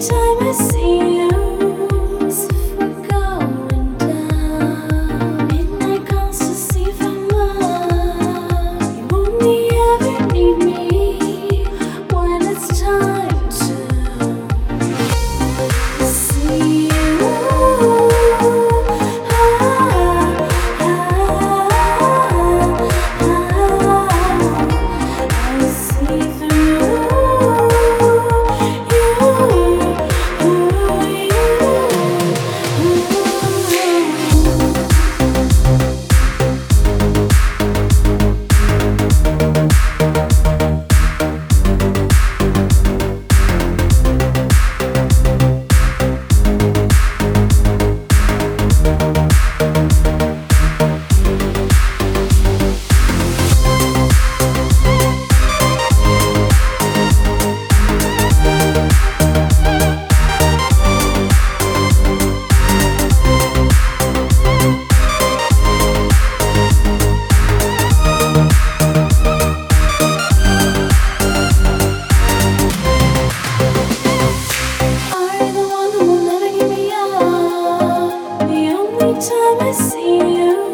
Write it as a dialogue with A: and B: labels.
A: time I see you. time I see you.